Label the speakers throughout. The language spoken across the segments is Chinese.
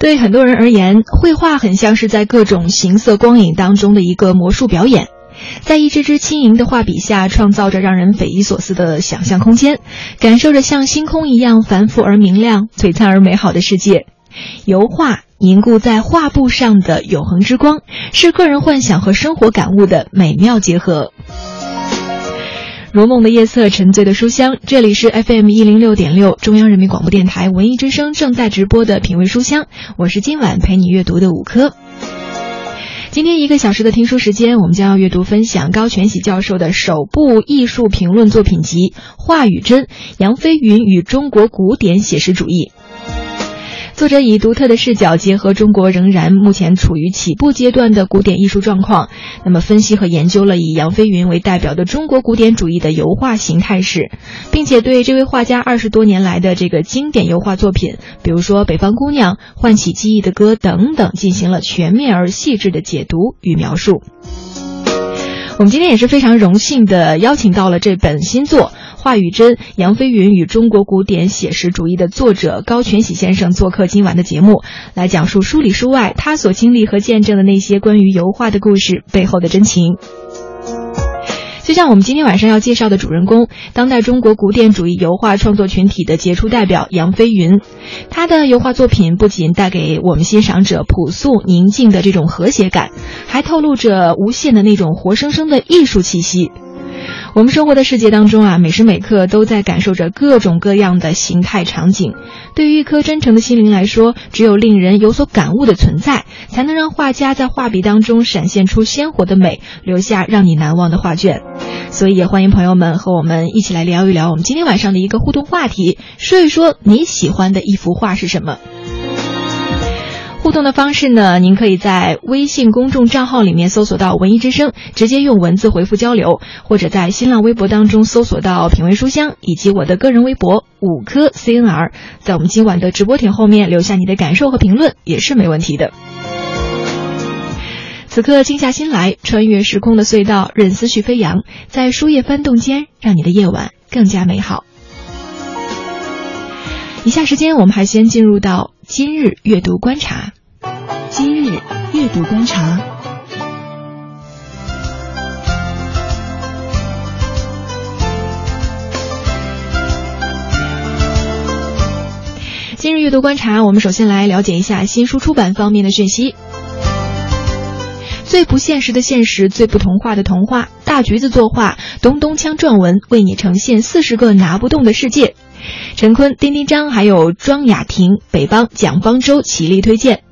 Speaker 1: 对很多人而言，绘画很像是在各种形色光影当中的一个魔术表演，在一支支轻盈的画笔下，创造着让人匪夷所思的想象空间，感受着像星空一样繁复而明亮、璀璨而美好的世界。油画凝固在画布上的永恒之光，是个人幻想和生活感悟的美妙结合。如梦的夜色，沉醉的书香。这里是 FM 一零六点六，中央人民广播电台文艺之声正在直播的品味书香。我是今晚陪你阅读的五科。今天一个小时的听书时间，我们将要阅读分享高全喜教授的首部艺术评论作品集《话语真：杨飞云与中国古典写实主义》。作者以独特的视角，结合中国仍然目前处于起步阶段的古典艺术状况，那么分析和研究了以杨飞云为代表的中国古典主义的油画形态史，并且对这位画家二十多年来的这个经典油画作品，比如说《北方姑娘》《唤起记忆的歌》等等，进行了全面而细致的解读与描述。我们今天也是非常荣幸的邀请到了这本新作。华语真杨飞云与中国古典写实主义的作者高全喜先生做客今晚的节目，来讲述书里书外他所经历和见证的那些关于油画的故事背后的真情。就像我们今天晚上要介绍的主人公，当代中国古典主义油画创作群体的杰出代表杨飞云，他的油画作品不仅带给我们欣赏者朴素宁静的这种和谐感，还透露着无限的那种活生生的艺术气息。我们生活的世界当中啊，每时每刻都在感受着各种各样的形态场景。对于一颗真诚的心灵来说，只有令人有所感悟的存在，才能让画家在画笔当中闪现出鲜活的美，留下让你难忘的画卷。所以也欢迎朋友们和我们一起来聊一聊我们今天晚上的一个互动话题，说一说你喜欢的一幅画是什么。互动的方式呢？您可以在微信公众账号里面搜索到“文艺之声”，直接用文字回复交流；或者在新浪微博当中搜索到“品味书香”，以及我的个人微博“五颗 CNR”。在我们今晚的直播帖后面留下你的感受和评论，也是没问题的。此刻静下心来，穿越时空的隧道，任思绪飞扬，在书页翻动间，让你的夜晚更加美好。以下时间，我们还先进入到今日阅读观察。
Speaker 2: 今日阅读观察。
Speaker 1: 今日阅读观察，我们首先来了解一下新书出版方面的讯息。最不现实的现实，最不童话的童话。大橘子作画，东东锵撰文，为你呈现四十个拿不动的世界。陈坤、丁丁张还有庄雅婷、北方蒋方舟齐力推荐。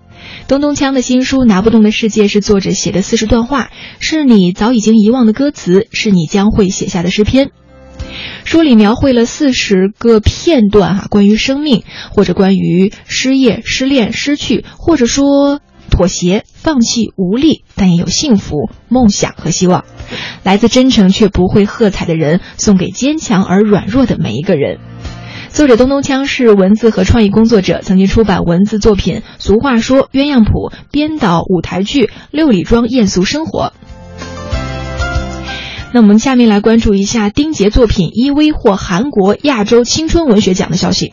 Speaker 1: 东东锵的新书《拿不动的世界》是作者写的四十段话，是你早已经遗忘的歌词，是你将会写下的诗篇。书里描绘了四十个片段哈，关于生命，或者关于失业、失恋、失去，或者说妥协、放弃、无力，但也有幸福、梦想和希望，来自真诚却不会喝彩的人，送给坚强而软弱的每一个人。作者东东锵是文字和创意工作者，曾经出版文字作品《俗话说鸳鸯谱》，编导舞台剧《六里庄艳俗生活》。那我们下面来关注一下丁杰作品《依偎》获韩国亚洲青春文学奖的消息。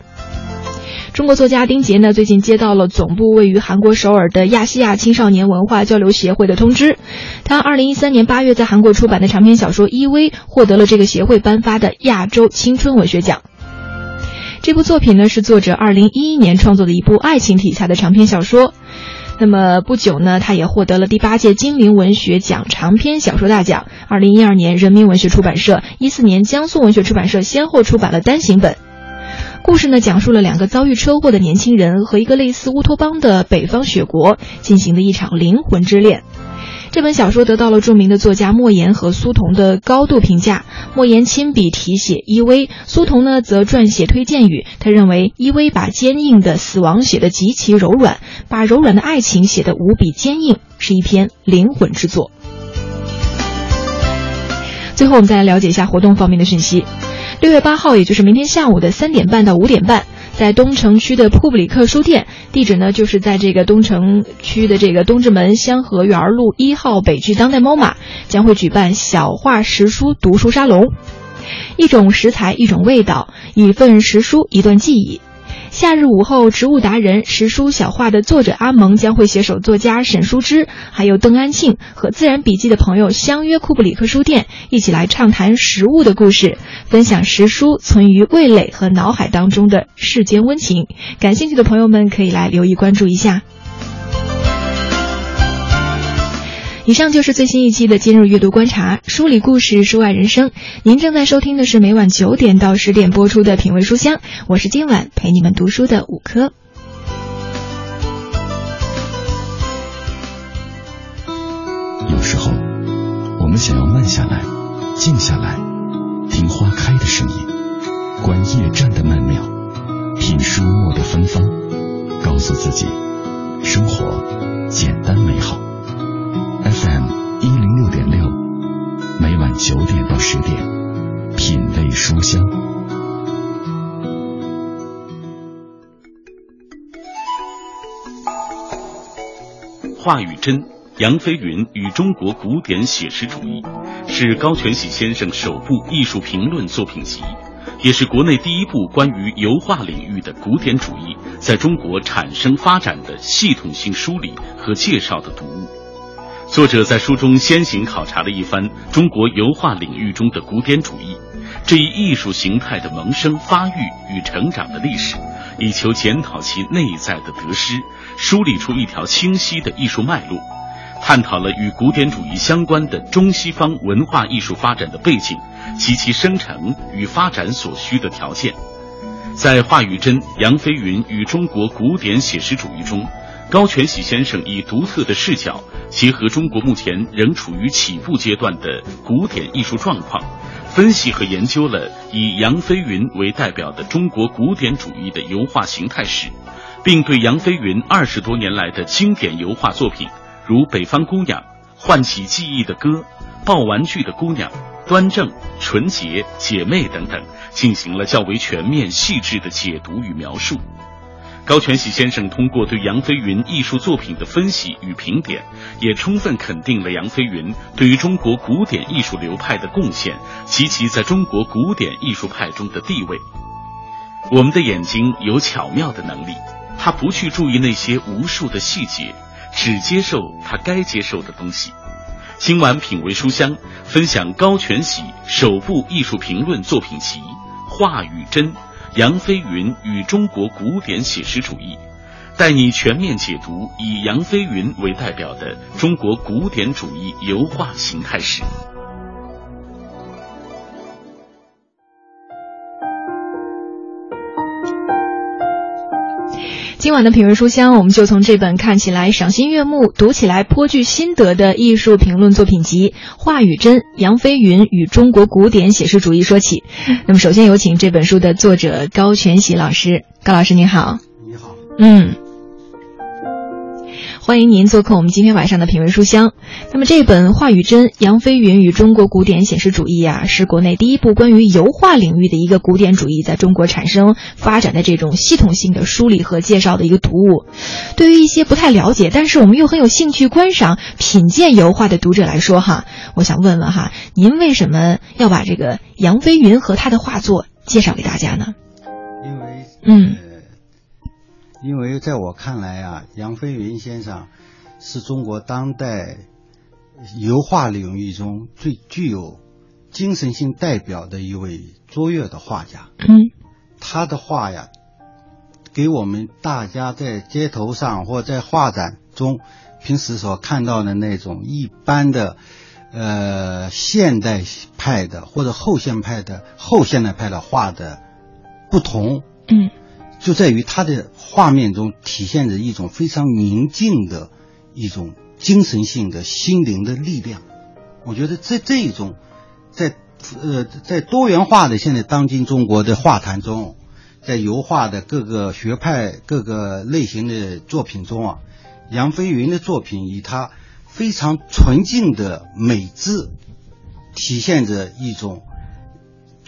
Speaker 1: 中国作家丁杰呢，最近接到了总部位于韩国首尔的亚细亚青少年文化交流协会的通知，他二零一三年八月在韩国出版的长篇小说《依偎》获得了这个协会颁发的亚洲青春文学奖。这部作品呢是作者二零一一年创作的一部爱情题材的长篇小说，那么不久呢，他也获得了第八届金陵文学奖长篇小说大奖。二零一二年，人民文学出版社，一四年江苏文学出版社先后出版了单行本。故事呢，讲述了两个遭遇车祸的年轻人和一个类似乌托邦的北方雪国进行的一场灵魂之恋。这本小说得到了著名的作家莫言和苏童的高度评价。莫言亲笔题写依偎，苏童呢则撰写推荐语。他认为依偎把坚硬的死亡写得极其柔软，把柔软的爱情写得无比坚硬，是一篇灵魂之作。最后，我们再来了解一下活动方面的讯息。六月八号，也就是明天下午的三点半到五点半，在东城区的普布里克书店，地址呢就是在这个东城区的这个东直门香河园路一号北区当代 MOMA，将会举办小画实书读书沙龙。一种食材，一种味道，一份食书，一段记忆。夏日午后，植物达人石书小画的作者阿蒙将会携手作家沈书之，还有邓安庆和自然笔记的朋友相约库布里克书店，一起来畅谈食物的故事，分享食书存于味蕾和脑海当中的世间温情。感兴趣的朋友们可以来留意关注一下。以上就是最新一期的今日阅读观察，梳理故事，书外人生。您正在收听的是每晚九点到十点播出的品味书香，我是今晚陪你们读书的五科。
Speaker 3: 有时候，我们想要慢下来，静下来，听花开的声音，观夜战的曼妙，品书墨的芬芳，告诉自己，生活简单美好。FM 一零六点六，每晚九点到十点，品味书香。
Speaker 4: 华语真，杨飞云与中国古典写实主义，是高全喜先生首部艺术评论作品集，也是国内第一部关于油画领域的古典主义在中国产生发展的系统性梳理和介绍的读物。作者在书中先行考察了一番中国油画领域中的古典主义这一艺术形态的萌生、发育与成长的历史，以求检讨其内在的得失，梳理出一条清晰的艺术脉络，探讨了与古典主义相关的中西方文化艺术发展的背景及其生成与发展所需的条件。在华语真杨飞云与中国古典写实主义中。高全喜先生以独特的视角，结合中国目前仍处于起步阶段的古典艺术状况，分析和研究了以杨飞云为代表的中国古典主义的油画形态史，并对杨飞云二十多年来的经典油画作品，如《北方姑娘》《唤起记忆的歌》《抱玩具的姑娘》《端正》《纯洁》《姐妹》等等，进行了较为全面、细致的解读与描述。高全喜先生通过对杨飞云艺术作品的分析与评点，也充分肯定了杨飞云对于中国古典艺术流派的贡献及其在中国古典艺术派中的地位。我们的眼睛有巧妙的能力，他不去注意那些无数的细节，只接受他该接受的东西。今晚品味书香，分享高全喜首部艺术评论作品集《话语真》。杨飞云与中国古典写实主义，带你全面解读以杨飞云为代表的中国古典主义油画形态史。
Speaker 1: 今晚的品味书香，我们就从这本看起来赏心悦目、读起来颇具心得的艺术评论作品集《华语真：杨飞云与中国古典写实主义》说起。那么，首先有请这本书的作者高全喜老师。高老师您好。
Speaker 5: 你好。
Speaker 1: 嗯。欢迎您做客我们今天晚上的品味书香。那么这本《话语真：杨飞云与中国古典写实主义》啊，是国内第一部关于油画领域的一个古典主义在中国产生发展的这种系统性的梳理和介绍的一个读物。对于一些不太了解，但是我们又很有兴趣观赏、品鉴油画的读者来说，哈，我想问问哈，您为什么要把这个杨飞云和他的画作介绍给大家呢？
Speaker 5: 因为，
Speaker 1: 嗯。
Speaker 5: 因为在我看来啊，杨飞云先生是中国当代油画领域中最具有精神性代表的一位卓越的画家。
Speaker 1: 嗯，
Speaker 5: 他的画呀，给我们大家在街头上或在画展中平时所看到的那种一般的呃现代派的或者后现派的后现代派的画的不同。
Speaker 1: 嗯。
Speaker 5: 就在于他的画面中体现着一种非常宁静的一种精神性的心灵的力量。我觉得这这种，在呃在多元化的现在当今中国的画坛中，在油画的各个学派、各个类型的作品中啊，杨飞云的作品以他非常纯净的美姿，体现着一种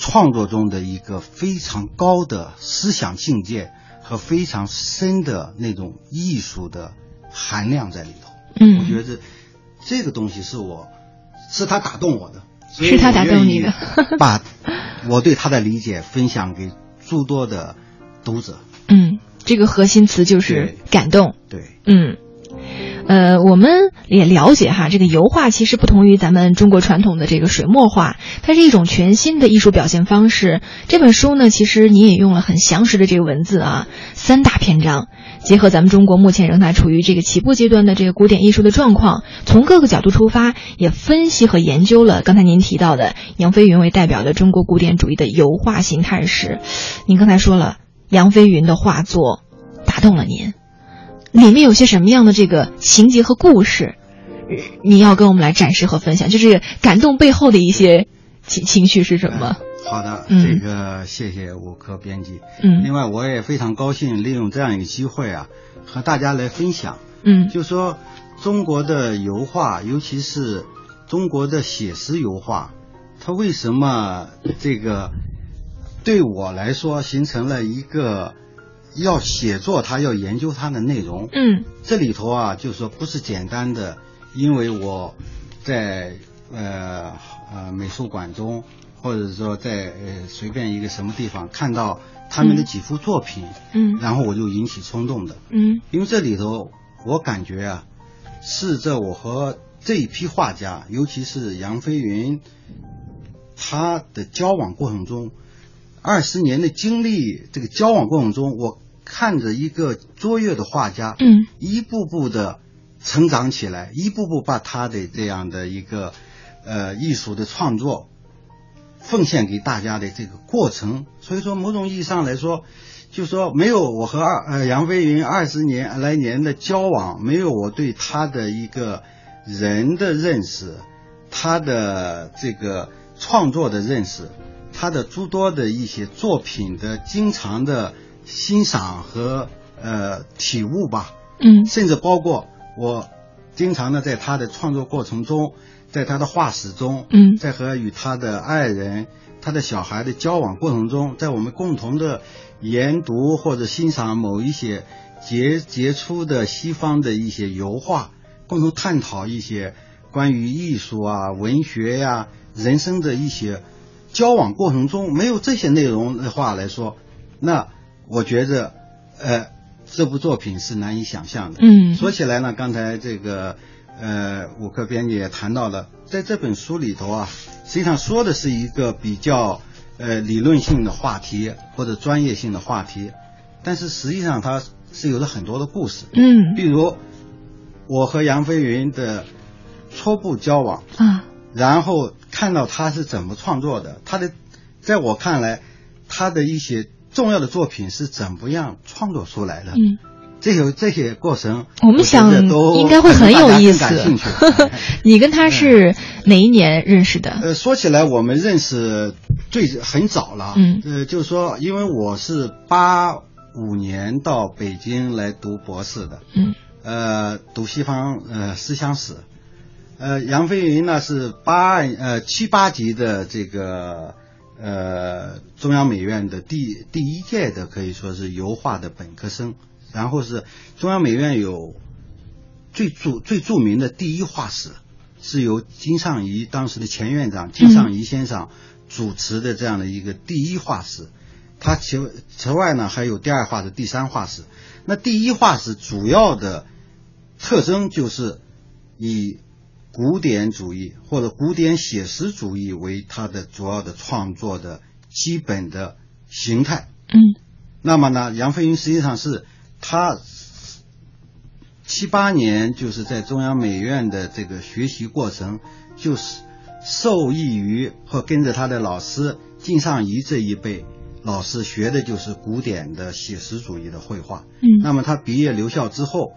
Speaker 5: 创作中的一个非常高的思想境界和非常深的那种艺术的含量在里头。
Speaker 1: 嗯，
Speaker 5: 我觉得这个东西是我是他打动我的，
Speaker 1: 是他打动你的，
Speaker 5: 把我对他的理解分享给诸多的读者。
Speaker 1: 嗯，这个核心词就是感动。
Speaker 5: 对，
Speaker 1: 嗯。呃，我们也了解哈，这个油画其实不同于咱们中国传统的这个水墨画，它是一种全新的艺术表现方式。这本书呢，其实你也用了很详实的这个文字啊，三大篇章，结合咱们中国目前仍在处于这个起步阶段的这个古典艺术的状况，从各个角度出发，也分析和研究了刚才您提到的杨飞云为代表的中国古典主义的油画形态史。您刚才说了，杨飞云的画作打动了您。里面有些什么样的这个情节和故事，你要跟我们来展示和分享？就是感动背后的一些情情绪是什么？
Speaker 5: 好的，
Speaker 1: 嗯
Speaker 5: 这个谢谢吴科编辑。
Speaker 1: 嗯
Speaker 5: 另外，我也非常高兴利用这样一个机会啊，和大家来分享，
Speaker 1: 嗯
Speaker 5: 就说中国的油画，尤其是中国的写实油画，它为什么这个对我来说形成了一个要写作他要研究它的内容。
Speaker 1: 嗯。
Speaker 5: 这里头啊，就是说不是简单的，因为我在呃呃美术馆中，或者说在呃随便一个什么地方看到他们的几幅作品，
Speaker 1: 嗯。
Speaker 5: 然后我就引起冲动的，
Speaker 1: 嗯。
Speaker 5: 因为这里头我感觉啊，是这我和这一批画家，尤其是杨飞云，他的交往过程中，二十年的经历，这个交往过程中，我看着一个卓越的画家，
Speaker 1: 嗯。
Speaker 5: 一步步的成长起来，一步步把他的这样的一个呃艺术的创作奉献给大家的这个过程，所以说某种意义上来说，就说没有我和二呃杨飞云二十年来年的交往，没有我对他的一个人的认识，他的这个创作的认识，他的诸多的一些作品的经常的欣赏和呃体悟吧，
Speaker 1: 嗯。
Speaker 5: 甚至包括我经常呢在他的创作过程中，在他的画室中，
Speaker 1: 嗯。
Speaker 5: 在和与他的爱人、他的小孩的交往过程中，在我们共同的研读或者欣赏某一些杰杰出的西方的一些油画，共同探讨一些关于艺术啊、文学呀、人生的一些交往过程中，没有这些内容的话来说，那我觉着，呃，这部作品是难以想象的。
Speaker 1: 嗯
Speaker 5: 说起来呢，刚才这个呃，五克编辑也谈到了，在这本书里头啊，实际上说的是一个比较呃理论性的话题或者专业性的话题，但是实际上它是有了很多的故事。
Speaker 1: 嗯
Speaker 5: 比如我和杨飞云的初步交往，
Speaker 1: 啊
Speaker 5: 然后看到他是怎么创作的，他的，在我看来，他的一些重要的作品是怎么样创作出来的。
Speaker 1: 嗯，
Speaker 5: 这些这些过程，
Speaker 1: 我们想
Speaker 5: 都
Speaker 1: 应该会很有意思
Speaker 5: 感兴趣。
Speaker 1: 你跟他是哪一年认识的？
Speaker 5: 呃，说起来，我们认识最很早了。
Speaker 1: 嗯
Speaker 5: 呃，就是说，因为我是八五年到北京来读博士的，
Speaker 1: 嗯
Speaker 5: 呃，读西方呃思想史。呃，杨飞云呢是八二呃七八级的这个呃中央美院的第第一届的可以说是油画的本科生，然后是中央美院有最著最著名的第一画室，是由金尚仪当时的前院长金尚仪先生主持的这样的一个第一画室。他其此外呢还有第二画室、第三画室。那第一画室主要的特征就是以古典主义或者古典写实主义为他的主要的创作的基本的形态。
Speaker 1: 嗯
Speaker 5: 那么呢，杨飞云实际上是他七八年就是在中央美院的这个学习过程，就是受益于或跟着他的老师靳尚仪这一辈老师学的就是古典的写实主义的绘画。
Speaker 1: 嗯
Speaker 5: 那么他毕业留校之后，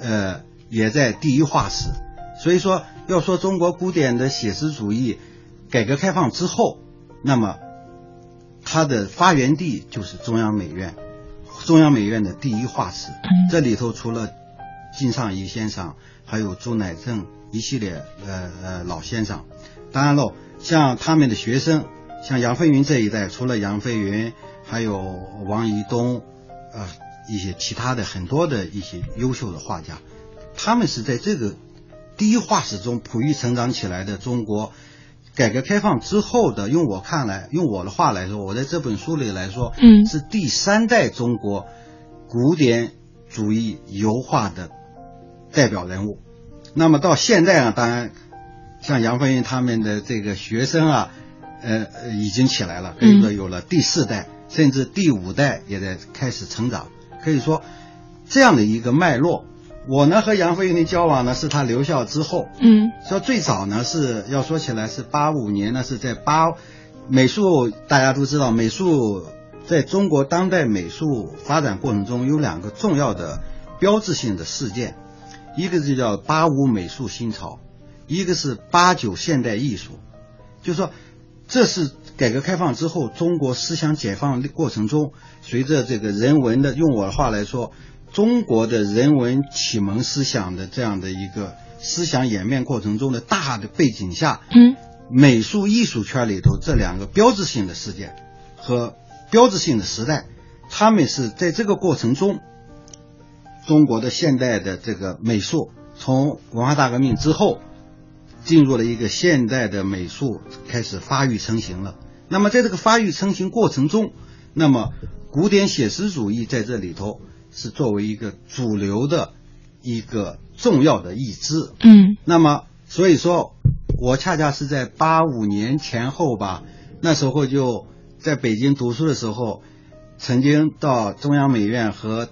Speaker 5: 呃，也在第一画室。所以说，要说中国古典的写实主义，改革开放之后，那么它的发源地就是中央美院，中央美院的第一画室。这里头除了金尚义先生，还有朱乃正一系列呃呃老先生。当然喽，像他们的学生，像杨飞云这一代，除了杨飞云，还有王宜东，呃一些其他的很多的一些优秀的画家，他们是在这个第一画室中哺育成长起来的中国。改革开放之后的，用我看来，用我的话来说，我在这本书里来说，
Speaker 1: 嗯，
Speaker 5: 是第三代中国古典主义油画的代表人物。那么到现在啊，当然像杨飞云他们的这个学生啊，呃，已经起来了，可以说有了第四代，甚至第五代也在开始成长。可以说这样的一个脉络。我呢和杨飞云的交往呢是他留校之后，
Speaker 1: 嗯，
Speaker 5: 说最早呢是要说起来是八五年呢是在八美术大家都知道美术在中国当代美术发展过程中有两个重要的标志性的事件，一个就叫八五美术新潮，一个是八九现代艺术，就说这是改革开放之后中国思想解放的过程中，随着这个人文的用我的话来说。中国的人文启蒙思想的这样的一个思想演变过程中的大的背景下，
Speaker 1: 嗯，
Speaker 5: 美术艺术圈里头这两个标志性的事件和标志性的时代，他们是在这个过程中，中国的现代的这个美术从文化大革命之后，进入了一个现代的美术开始发育成型了。那么在这个发育成型过程中，那么古典写实主义在这里头。是作为一个主流的一个重要的一支，
Speaker 1: 嗯，
Speaker 5: 那么所以说，我恰恰是在八五年前后吧，那时候就在北京读书的时候，曾经到中央美院和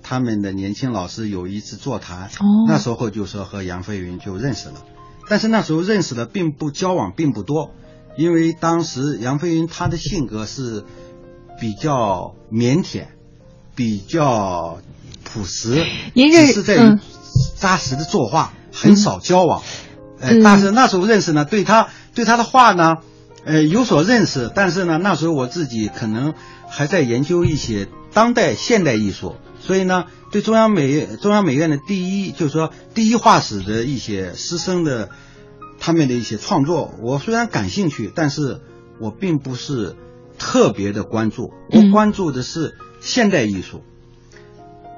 Speaker 5: 他们的年轻老师有一次座谈，
Speaker 1: 哦，
Speaker 5: 那时候就说和杨飞云就认识了，但是那时候认识的并不交往并不多，因为当时杨飞云他的性格是比较腼腆。比较朴实，您只是在于扎实的作画，很少交往。呃，但是那时候认识呢，对他对他的画呢，呃有所认识。但是呢，那时候我自己可能还在研究一些当代现代艺术，所以呢，对中央美中央美院的第一，就是说第一画室的一些师生的他们的一些创作，我虽然感兴趣，但是我并不是特别的关注。我关注的是。现代艺术，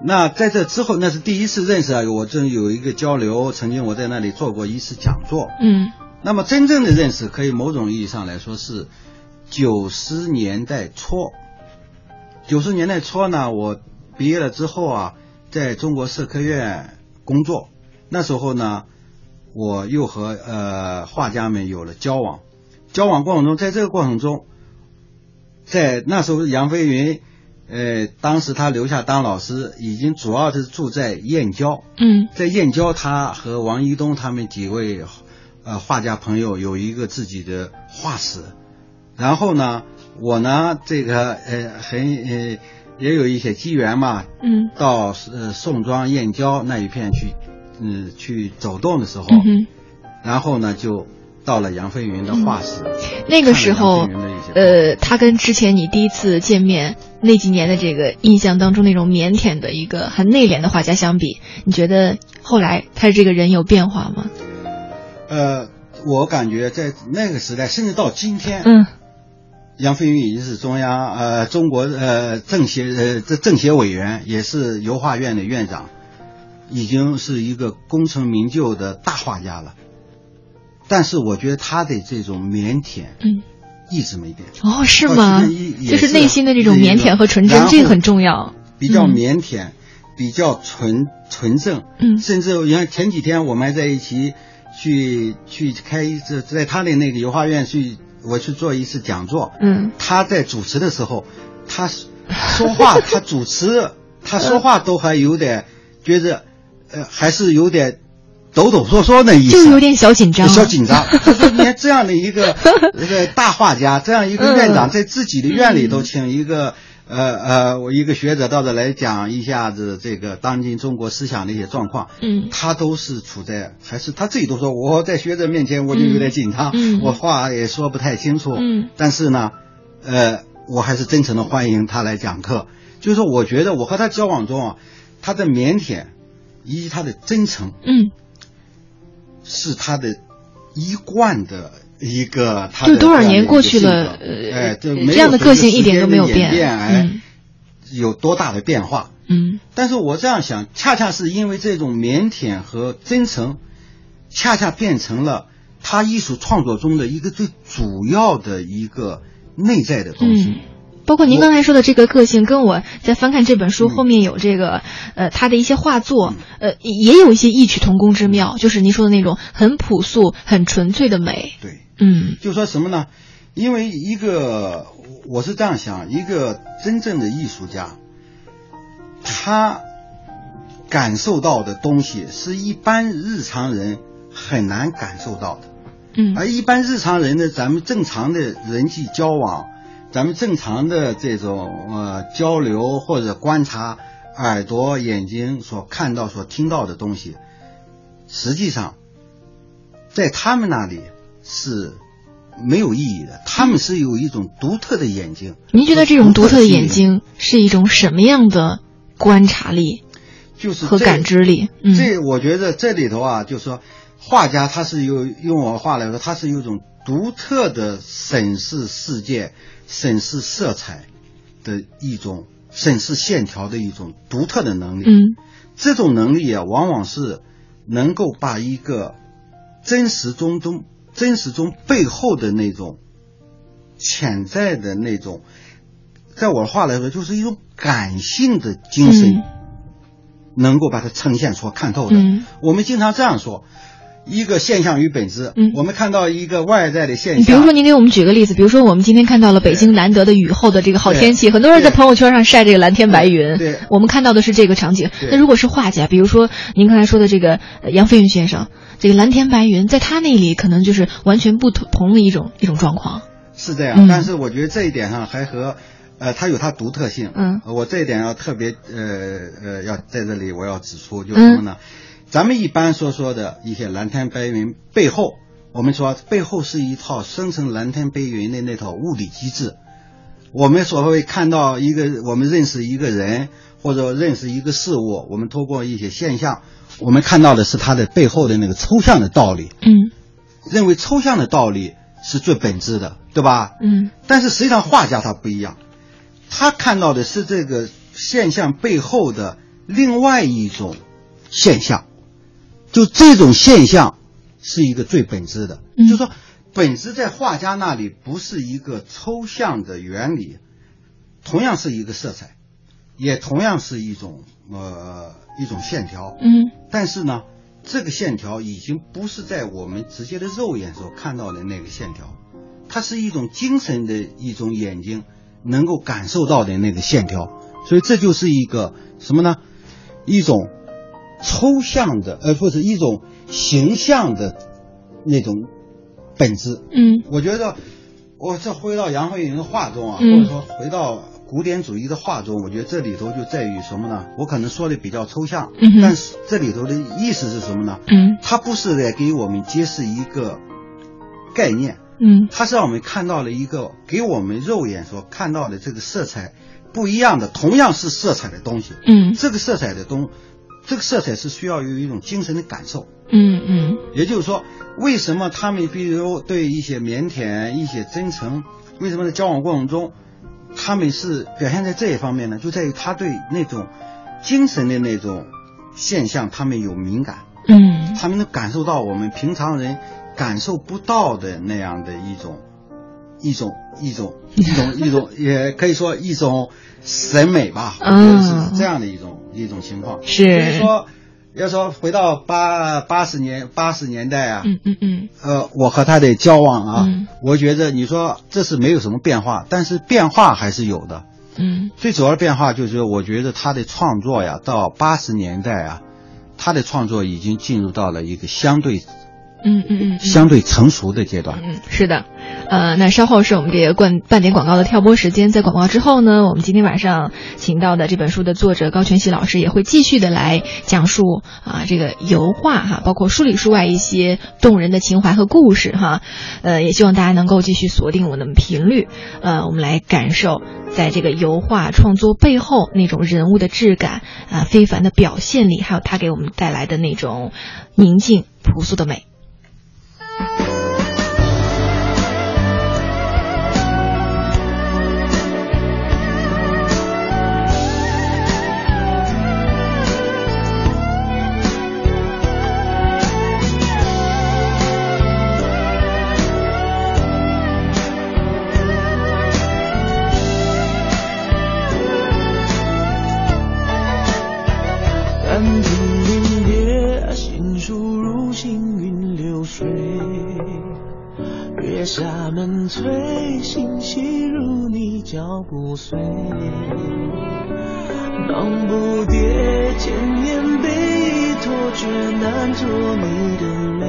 Speaker 5: 那在这之后，那是第一次认识啊！我这有一个交流，曾经我在那里做过一次讲座。
Speaker 1: 嗯，
Speaker 5: 那么真正的认识，可以某种意义上来说是九十年代初。九十年代初呢，我毕业了之后啊，在中国社科院工作。那时候呢，我又和呃画家们有了交往。交往过程中，在这个过程中，在那时候杨飞云。呃，当时他留下当老师，已经主要是住在燕郊。
Speaker 1: 嗯，
Speaker 5: 在燕郊，他和王一东他们几位呃画家朋友有一个自己的画室。然后呢，我呢这个呃很呃也有一些机缘嘛，
Speaker 1: 嗯，
Speaker 5: 到呃宋庄燕郊那一片去，嗯去走动的时候，然后呢就。到了杨飞云的画室，
Speaker 1: 那个时候，呃，他跟之前你第一次见面那几年的这个印象当中那种腼腆的一个很内敛的画家相比，你觉得后来他这个人有变化吗？
Speaker 5: 呃，我感觉在那个时代，甚至到今天，
Speaker 1: 嗯，
Speaker 5: 杨飞云已经是中央呃中国呃政协呃这政协委员，也是油画院的院长，已经是一个功成名就的大画家了。但是我觉得他的这种腼腆，
Speaker 1: 嗯，
Speaker 5: 一直没变。
Speaker 1: 哦，是吗？就是内心的
Speaker 5: 这
Speaker 1: 种腼腆和纯真，这个很重要。
Speaker 5: 比较腼腆，比较纯纯正。
Speaker 1: 嗯，
Speaker 5: 甚至你看前几天我们还在一起去去开一次，在他的那个油画院去，我去做一次讲座。
Speaker 1: 嗯，
Speaker 5: 他在主持的时候，他说话，他主持，他说话都还有点觉着，呃，还是有点。抖抖嗦嗦那意思，
Speaker 1: 就有点小紧张。
Speaker 5: 小紧张，就是你看这样的一个 一个大画家，这样一个院长，在自己的院里头请一个呃呃，我一个学者到这来讲一下子这个当今中国思想的一些状况，
Speaker 1: 嗯。
Speaker 5: 他都是处在还是他自己都说我在学者面前我就有点紧张，
Speaker 1: 嗯。嗯。
Speaker 5: 我话也说不太清楚，
Speaker 1: 嗯。
Speaker 5: 但是呢，呃，我还是真诚的欢迎他来讲课。就是说，我觉得我和他交往中啊，他的腼腆以及他的真诚
Speaker 1: 嗯，
Speaker 5: 是他的一贯的一个他的
Speaker 1: 就多少年过去了，呃，
Speaker 5: 哎，这
Speaker 1: 这样的个性一点都没有变，
Speaker 5: 哎，
Speaker 1: 嗯
Speaker 5: 有多大的变化？
Speaker 1: 嗯
Speaker 5: 但是我这样想，恰恰是因为这种腼腆和真诚，恰恰变成了他艺术创作中的一个最主要的一个内在的东西。
Speaker 1: 嗯。包括您刚才说的这个个性，跟我在翻看这本书
Speaker 5: 嗯
Speaker 1: 后面有这个，呃，他的一些画作，呃，也有一些异曲同工之妙，就是您说的那种很朴素、很纯粹的美。
Speaker 5: 对，
Speaker 1: 嗯
Speaker 5: 就说什么呢？因为一个，我是这样想，一个真正的艺术家，他感受到的东西是一般日常人很难感受到的。
Speaker 1: 嗯
Speaker 5: 而一般日常人呢，咱们正常的人际交往，咱们正常的这种呃交流或者观察，耳朵、眼睛所看到、所听到的东西，实际上在他们那里是没有意义的。他们是有一种独特的眼睛。
Speaker 1: 您觉得这种独特的眼睛是一种什么样的观察力
Speaker 5: 就是和
Speaker 1: 感知力？嗯
Speaker 5: 这我觉得这里头啊，就是说，画家他是有用我话来说，他是有一种独特的审视世界、审视色彩的一种审视线条的一种独特的能力。
Speaker 1: 嗯
Speaker 5: 这种能力啊，往往是能够把一个真实中中真实中背后的那种潜在的那种，在我的话来说，就是一种感性的精神。
Speaker 1: 嗯
Speaker 5: 能够把它呈现出看透的。
Speaker 1: 嗯
Speaker 5: 我们经常这样说，一个现象与本质。
Speaker 1: 嗯
Speaker 5: 我们看到一个外在的现象，
Speaker 1: 你比如说，您给我们举个例子，比如说我们今天看到了北京难得的雨后的这个好天气，很多人在朋友圈上晒这个蓝天白云。
Speaker 5: 对
Speaker 1: 我们看到的是这个场景。那如果是画家，比如说您刚才说的这个呃杨飞云先生，这个蓝天白云，在他那里可能就是完全不同同的一种一种状况。
Speaker 5: 是这样。
Speaker 1: 嗯
Speaker 5: 但是我觉得这一点上还和。呃，它有它独特性。
Speaker 1: 嗯
Speaker 5: 呃我这一点要特别呃呃，要在这里我要指出，就是什么呢？咱们一般所说的一些蓝天白云背后，我们说背后是一套生成蓝天白云的那套物理机制。我们所谓看到一个，我们认识一个人或者认识一个事物，我们通过一些现象，我们看到的是它的背后的那个抽象的道理，
Speaker 1: 嗯
Speaker 5: 认为抽象的道理是最本质的，对吧？
Speaker 1: 嗯
Speaker 5: 但是实际上画家他不一样，他看到的是这个现象背后的另外一种现象，就这种现象是一个最本质的，
Speaker 1: 嗯。
Speaker 5: 就是说本质在画家那里不是一个抽象的原理，同样是一个色彩，也同样是一种呃一种线条，
Speaker 1: 嗯。
Speaker 5: 但是呢，这个线条已经不是在我们直接的肉眼所看到的那个线条，它是一种精神的一种眼睛能够感受到的那个线条，所以这就是一个什么呢？一种抽象的，呃，或者一种形象的那种本质。
Speaker 1: 嗯
Speaker 5: 我觉得，我这回到杨慧莹的画中啊，
Speaker 1: 嗯
Speaker 5: 或者说回到古典主义的画中，我觉得这里头就在于什么呢？我可能说的比较抽象，
Speaker 1: 嗯
Speaker 5: 但是这里头的意思是什么呢？
Speaker 1: 嗯
Speaker 5: 它不是在给我们揭示一个概念，
Speaker 1: 嗯
Speaker 5: 它是让我们看到了一个给我们肉眼所看到的这个色彩不一样的，同样是色彩的东西。
Speaker 1: 嗯
Speaker 5: 这个色彩的东，这个色彩是需要有一种精神的感受。
Speaker 1: 嗯嗯
Speaker 5: 也就是说，为什么他们比如对一些腼腆、一些真诚，为什么在交往过程中，他们是表现在这一方面呢？就在于他对那种精神的那种现象，他们有敏感，
Speaker 1: 嗯
Speaker 5: 他们能感受到我们平常人感受不到的那样的一种。一种一种一种一种，也可以说一种审美吧，我觉得是这样的一种一种情况。所以
Speaker 1: 是
Speaker 5: 说，要说回到八八十年八十年代啊，
Speaker 1: 嗯嗯嗯
Speaker 5: 呃，我和他的交往啊，
Speaker 1: 嗯
Speaker 5: 我觉得你说这是没有什么变化，但是变化还是有的。
Speaker 1: 嗯
Speaker 5: 最主要的变化就是，我觉得他的创作呀，到八十年代啊，他的创作已经进入到了一个相对
Speaker 1: 嗯嗯嗯，
Speaker 5: 相对成熟的阶段。
Speaker 1: 嗯，是的。呃，那稍后是我们这个冠半点广告的跳播时间，在广告之后呢，我们今天晚上请到的这本书的作者高全喜老师也会继续的来讲述啊这个油画哈，包括书里书外一些动人的情怀和故事哈。呃，也希望大家能够继续锁定我们的频率，呃，我们来感受在这个油画创作背后那种人物的质感啊，非凡的表现力，还有它给我们带来的那种宁静朴素的美。睡。
Speaker 6: 月下门催，心细如你脚步碎，忙不迭，千年背托，却难捉你的泪，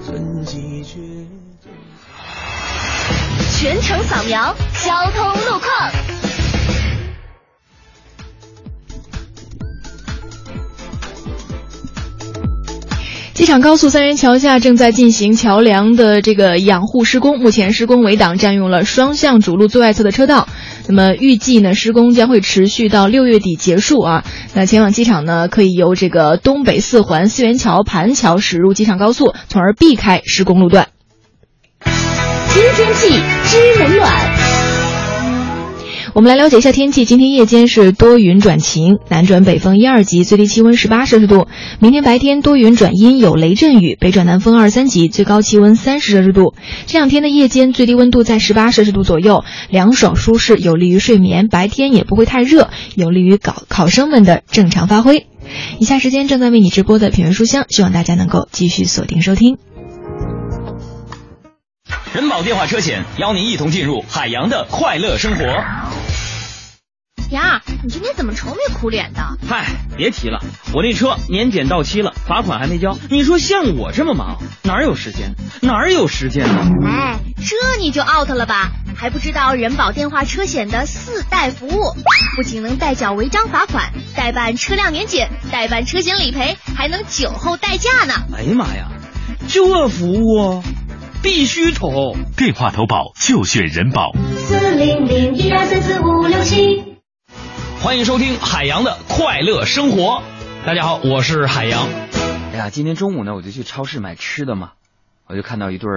Speaker 6: 存几绝。
Speaker 7: 全程扫描交通路况。
Speaker 1: 机场高速三元桥下正在进行桥梁的这个养护施工，目前施工围挡占用了双向主路最外侧的车道。那么预计呢，施工将会持续到六月底结束啊。那前往机场呢，可以由这个东北四环四元桥盘桥驶入机场高速，从而避开施工路段。
Speaker 7: 听天气知冷暖。
Speaker 1: 我们来了解一下天气。今天夜间是多云转晴，南转北风一二级，最低气温十八摄氏度。明天白天多云转阴，有雷阵雨，北转南风二三级，最高气温三十摄氏度。这两天的夜间最低温度在十八摄氏度左右，凉爽舒适，有利于睡眠。白天也不会太热，有利于考考生们的正常发挥。以下时间正在为你直播的品味书香，希望大家能够继续锁定收听。
Speaker 8: 人保电话车险邀您一同进入海洋的快乐生活。
Speaker 9: 杨儿，你今天怎么愁眉苦脸的？
Speaker 10: 嗨，别提了，我那车年检到期了，罚款还没交。你说像我这么忙，哪有时间？哪有时间呢？
Speaker 9: 哎，这你就 out 了吧？还不知道人保电话车险的四代服务，不仅能代缴违章罚款，代办车辆年检，代办车险理赔，还能酒后代驾呢。
Speaker 10: 哎呀妈呀，这服务！必须投
Speaker 3: 电话投保就选人保
Speaker 7: 四零零一二三四五六七。
Speaker 8: 欢迎收听海洋的快乐生活。大家好，我是海洋。
Speaker 10: 哎呀，今天中午呢，我就去超市买吃的嘛，我就看到一对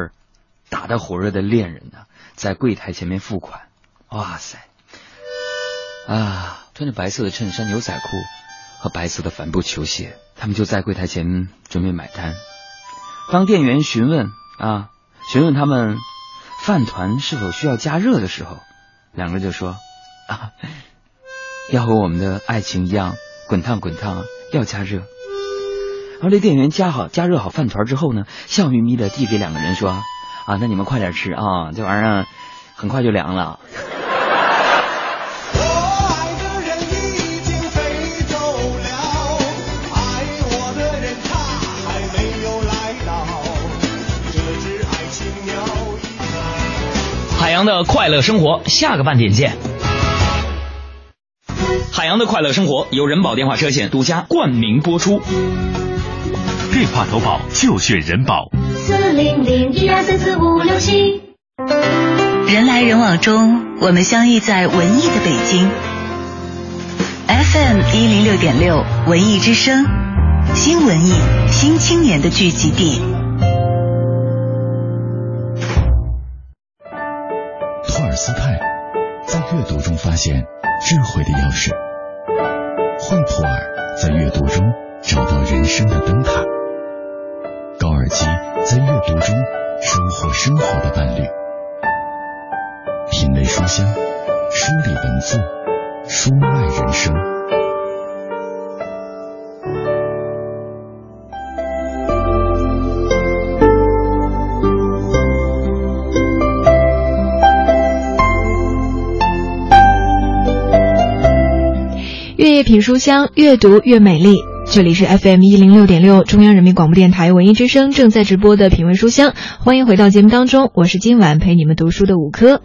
Speaker 10: 打得火热的恋人呢，在柜台前面付款。哇塞，啊，穿着白色的衬衫、牛仔裤和白色的帆布球鞋，他们就在柜台前准备买单。当店员询问啊。询问他们饭团是否需要加热的时候，两个人就说：“啊，要和我们的爱情一样滚烫滚烫，要加热。”然后这店员加好加热好饭团之后呢，笑眯眯的递给两个人说：“啊，那你们快点吃啊，这玩意儿很快就凉了。”
Speaker 8: 洋的快乐生活，下个半点见。海洋的快乐生活由人保电话车险独家冠名播出，
Speaker 3: 电话投保就选人保。
Speaker 7: 四零零一二三四五六七。
Speaker 2: 人来人往中，我们相遇在文艺的北京。FM 一零六点六，文艺之声，新文艺新青年的聚集地。
Speaker 3: 斯泰在阅读中发现智慧的钥匙，惠普尔在阅读中找到人生的灯塔，高尔基在阅读中收获生活的伴侣。品味书香，梳理文字，书卖人生。
Speaker 1: 品书香，越读越美丽。这里是 FM 一零六点六中央人民广播电台文艺之声正在直播的品味书香，欢迎回到节目当中，我是今晚陪你们读书的五科。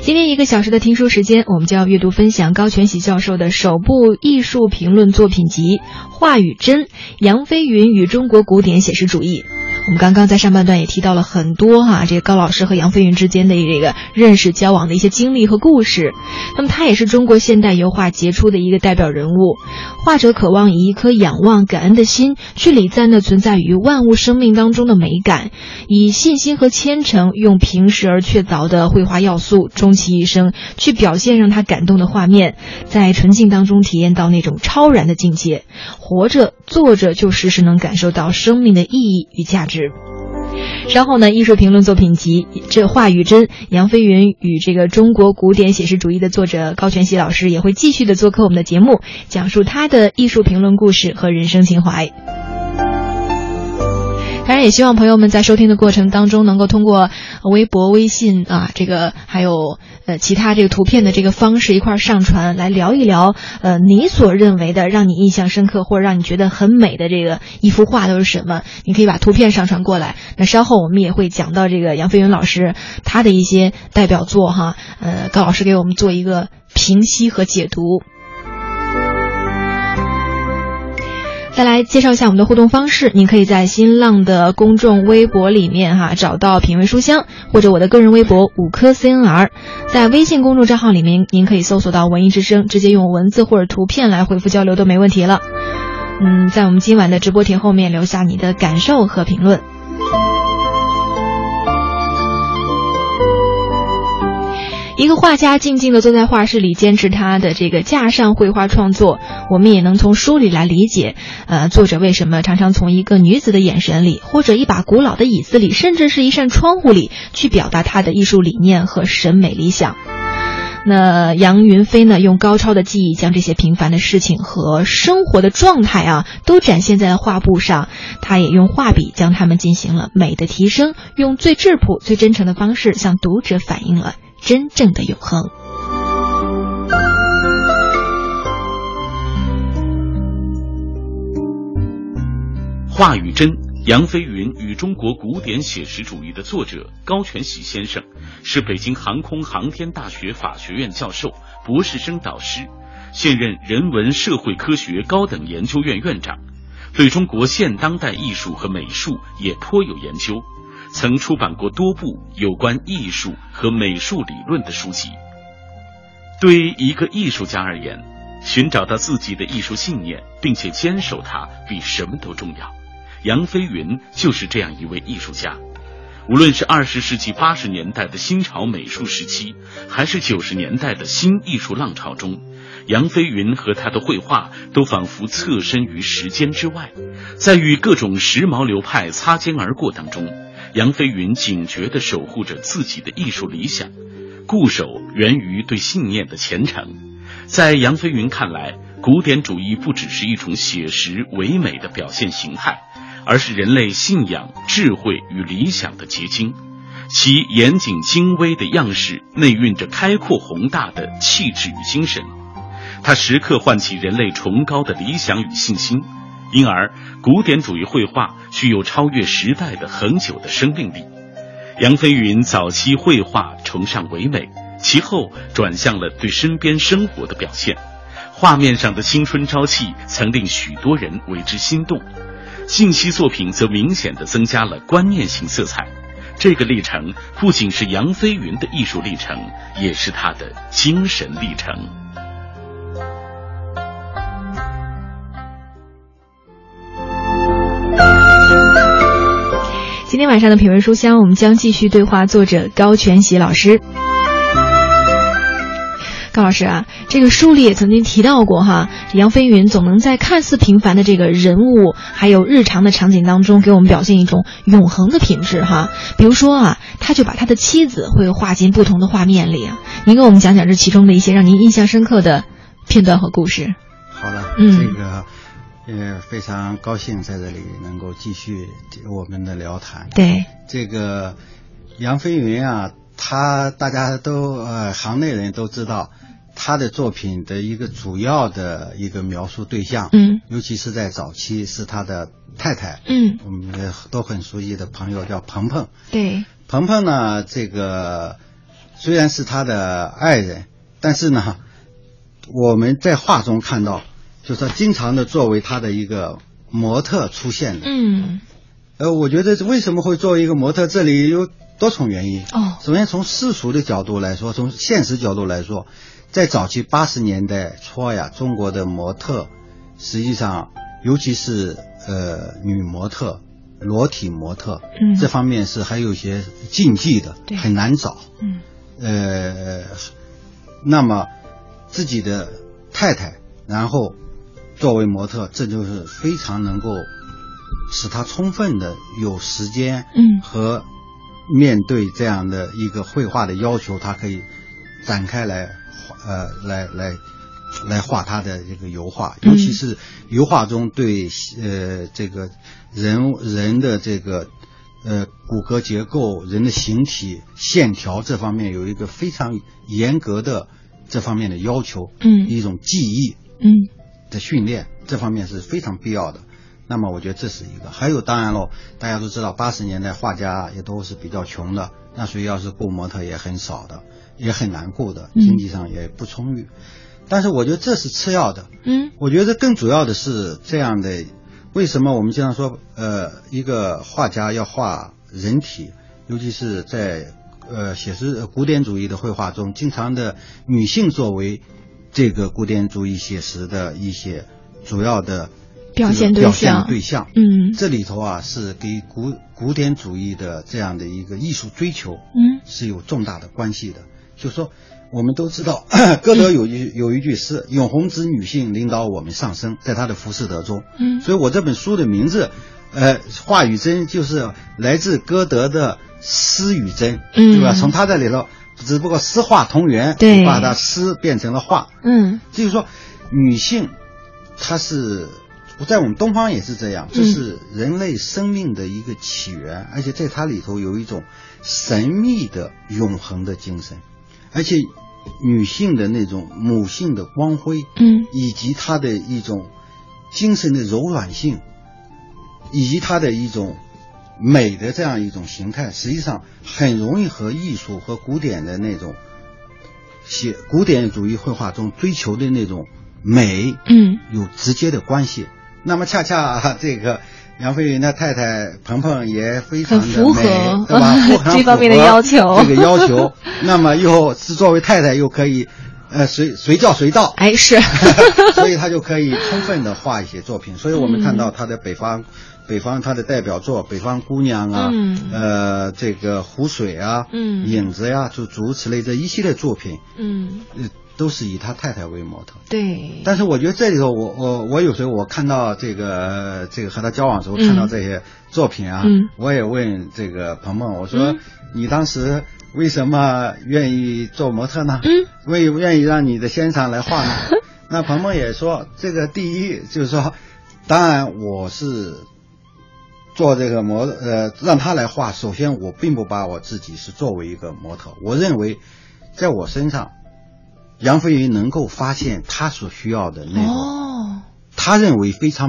Speaker 1: 今天一个小时的听书时间，我们将要阅读分享高全喜教授的首部艺术评论作品集《话语真：杨飞云与中国古典写实主义》。我们刚刚在上半段也提到了很多哈，这个高老师和杨飞云之间的这个认识交往的一些经历和故事。那么他也是中国现代油画杰出的一个代表人物。画者渴望以一颗仰望、感恩的心去礼赞那存在于万物生命当中的美感，以信心和虔诚，用平实而确凿的绘画要素，终其一生去表现让他感动的画面，在纯净当中体验到那种超然的境界。活着，坐着，就时时能感受到生命的意义与价值。稍后呢，艺术评论作品集《这话语真：杨飞云与这个中国古典写实主义》的作者高全喜老师也会继续的做客我们的节目，讲述他的艺术评论故事和人生情怀。当然，也希望朋友们在收听的过程当中，能够通过微博、微信啊，这个还有呃其他这个图片的这个方式一块上传，来聊一聊呃你所认为的让你印象深刻或者让你觉得很美的这个一幅画都是什么？你可以把图片上传过来。那稍后我们也会讲到这个杨飞云老师他的一些代表作哈，呃高老师给我们做一个评析和解读。再来介绍一下我们的互动方式，您可以在新浪的公众微博里面哈找到品味书香，或者我的个人微博五颗 CNR，在微信公众账号里面您可以搜索到文艺之声，直接用文字或者图片来回复交流都没问题了。嗯，在我们今晚的直播帖后面留下你的感受和评论。一个画家静静地坐在画室里，坚持他的这个架上绘画创作。我们也能从书里来理解，呃，作者为什么常常从一个女子的眼神里，或者一把古老的椅子里，甚至是一扇窗户里，去表达他的艺术理念和审美理想。那杨云飞呢，用高超的技艺将这些平凡的事情和生活的状态啊，都展现在了画布上。他也用画笔将它们进行了美的提升，用最质朴、最真诚的方式向读者反映了。真正的永恒。
Speaker 4: 话语真：杨飞云与中国古典写实主义的作者高全喜先生，是北京航空航天大学法学院教授、博士生导师，现任人文社会科学高等研究院院长，对中国现当代艺术和美术也颇有研究。曾出版过多部有关艺术和美术理论的书籍。对于一个艺术家而言，寻找到自己的艺术信念，并且坚守它，比什么都重要。杨飞云就是这样一位艺术家。无论是二十世纪八十年代的新潮美术时期，还是九十年代的新艺术浪潮中，杨飞云和他的绘画都仿佛侧身于时间之外，在与各种时髦流派擦肩而过当中。杨飞云警觉地守护着自己的艺术理想，固守源于对信念的虔诚。在杨飞云看来，古典主义不只是一种写实唯美的表现形态，而是人类信仰、智慧与理想的结晶。其严谨精微的样式内蕴着开阔宏大的气质与精神，它时刻唤起人类崇高的理想与信心。因而，古典主义绘画具有超越时代的恒久的生命力。杨飞云早期绘画崇尚唯美，其后转向了对身边生活的表现。画面上的青春朝气曾令许多人为之心动。近期作品则明显的增加了观念性色彩。这个历程不仅是杨飞云的艺术历程，也是他的精神历程。
Speaker 1: 今天晚上的品味书香，我们将继续对话作者高全喜老师。高老师啊，这个书里也曾经提到过哈，杨飞云总能在看似平凡的这个人物，还有日常的场景当中，给我们表现一种永恒的品质哈。比如说啊，他就把他的妻子会画进不同的画面里。您给我们讲讲这其中的一些让您印象深刻的片段和故事。
Speaker 5: 好的，嗯，这个。也非常高兴在这里能够继续我们的聊谈。
Speaker 1: 对。
Speaker 5: 这个杨飞云啊，他大家都呃行内人都知道，他的作品的一个主要的一个描述对象，
Speaker 1: 嗯，
Speaker 5: 尤其是在早期是他的太太，
Speaker 1: 嗯，
Speaker 5: 我们也都很熟悉的朋友叫鹏鹏，
Speaker 1: 对，
Speaker 5: 鹏鹏呢，这个虽然是他的爱人，但是呢，我们在画中看到，就是说经常的作为他的一个模特出现的，
Speaker 1: 嗯，
Speaker 5: 呃，我觉得为什么会作为一个模特，这里有多重原因。
Speaker 1: 哦，
Speaker 5: 首先从世俗的角度来说，从现实角度来说，在早期八十年代初呀，中国的模特实际上，尤其是呃女模特、裸体模特，
Speaker 1: 嗯。
Speaker 5: 这方面是还有一些禁忌的，
Speaker 1: 对。
Speaker 5: 很难找。
Speaker 1: 嗯。
Speaker 5: 呃，那么自己的太太，然后作为模特，这就是非常能够使他充分的有时间，
Speaker 1: 嗯。
Speaker 5: 和面对这样的一个绘画的要求，他可以展开来画，呃，来来来画他的这个油画，
Speaker 1: 嗯。
Speaker 5: 尤其是油画中对呃这个人人的这个呃骨骼结构、人的形体、线条这方面有一个非常严格的这方面的要求，
Speaker 1: 嗯。
Speaker 5: 一种技艺
Speaker 1: 嗯
Speaker 5: 的训练，这方面是非常必要的。那么我觉得这是一个，还有当然喽，大家都知道八十年代画家也都是比较穷的，那所以要是雇模特也很少的，也很难雇的，
Speaker 1: 嗯
Speaker 5: 经济上也不充裕。但是我觉得这是次要的，
Speaker 1: 嗯
Speaker 5: 我觉得更主要的是这样的，为什么我们经常说，呃，一个画家要画人体，尤其是在呃写实呃古典主义的绘画中，经常的女性作为这个古典主义写实的一些主要的
Speaker 1: 表现对象。
Speaker 5: 对象，
Speaker 1: 嗯。
Speaker 5: 这里头啊是给古古典主义的这样的一个艺术追求，
Speaker 1: 嗯。
Speaker 5: 是有重大的关系的。就说，我们都知道，歌德有一有一句诗：“永恒之女性领导我们上升。”在他的《浮士德》中，
Speaker 1: 嗯。
Speaker 5: 所以我这本书的名字，呃，话语真就是来自歌德的诗与真，
Speaker 1: 嗯。
Speaker 5: 对吧？从他这里头，只不过诗画同源，
Speaker 1: 对。
Speaker 5: 把它诗变成了画。
Speaker 1: 嗯。
Speaker 5: 就是说，女性她是在我们东方也是这样，这是人类生命的一个起源，而且在它里头有一种神秘的永恒的精神，而且女性的那种母性的光辉，
Speaker 1: 嗯。
Speaker 5: 以及她的一种精神的柔软性，以及她的一种美的这样一种形态，实际上很容易和艺术和古典的那种写古典主义绘画中追求的那种美，
Speaker 1: 嗯，
Speaker 5: 有直接的关系。那么恰恰 这个杨飞云的太太鹏鹏也非常的
Speaker 1: 符合
Speaker 5: 美，对吧？非常
Speaker 1: 这方面的要求
Speaker 5: 这个要求，那么又是作为太太又可以，呃，随随叫随到，
Speaker 1: 哎是，
Speaker 5: 所以他就可以充分的画一些作品。所以我们看到他的北方，北方他的代表作《北方姑娘》啊，
Speaker 1: 嗯。
Speaker 5: 呃，这个湖水啊，
Speaker 1: 嗯。
Speaker 5: 影子呀、就诸如此类这一系列作品，
Speaker 1: 嗯。
Speaker 5: 呃，都是以他太太为模特。
Speaker 1: 对，
Speaker 5: 但是我觉得这里头我，我我有时候我看到这个呃这个和他交往的时候，
Speaker 1: 嗯。
Speaker 5: 看到这些作品啊，
Speaker 1: 嗯。
Speaker 5: 我也问这个鹏鹏，我说、
Speaker 1: 嗯
Speaker 5: 你当时为什么愿意做模特呢？
Speaker 1: 嗯，
Speaker 5: 为愿意让你的先生来画呢？那鹏鹏也说，这个第一就是说，当然我是做这个模呃让他来画，首先我并不把我自己是作为一个模特，我认为在我身上。杨飞云能够发现他所需要的那种，
Speaker 1: 哦，
Speaker 5: 他认为非常，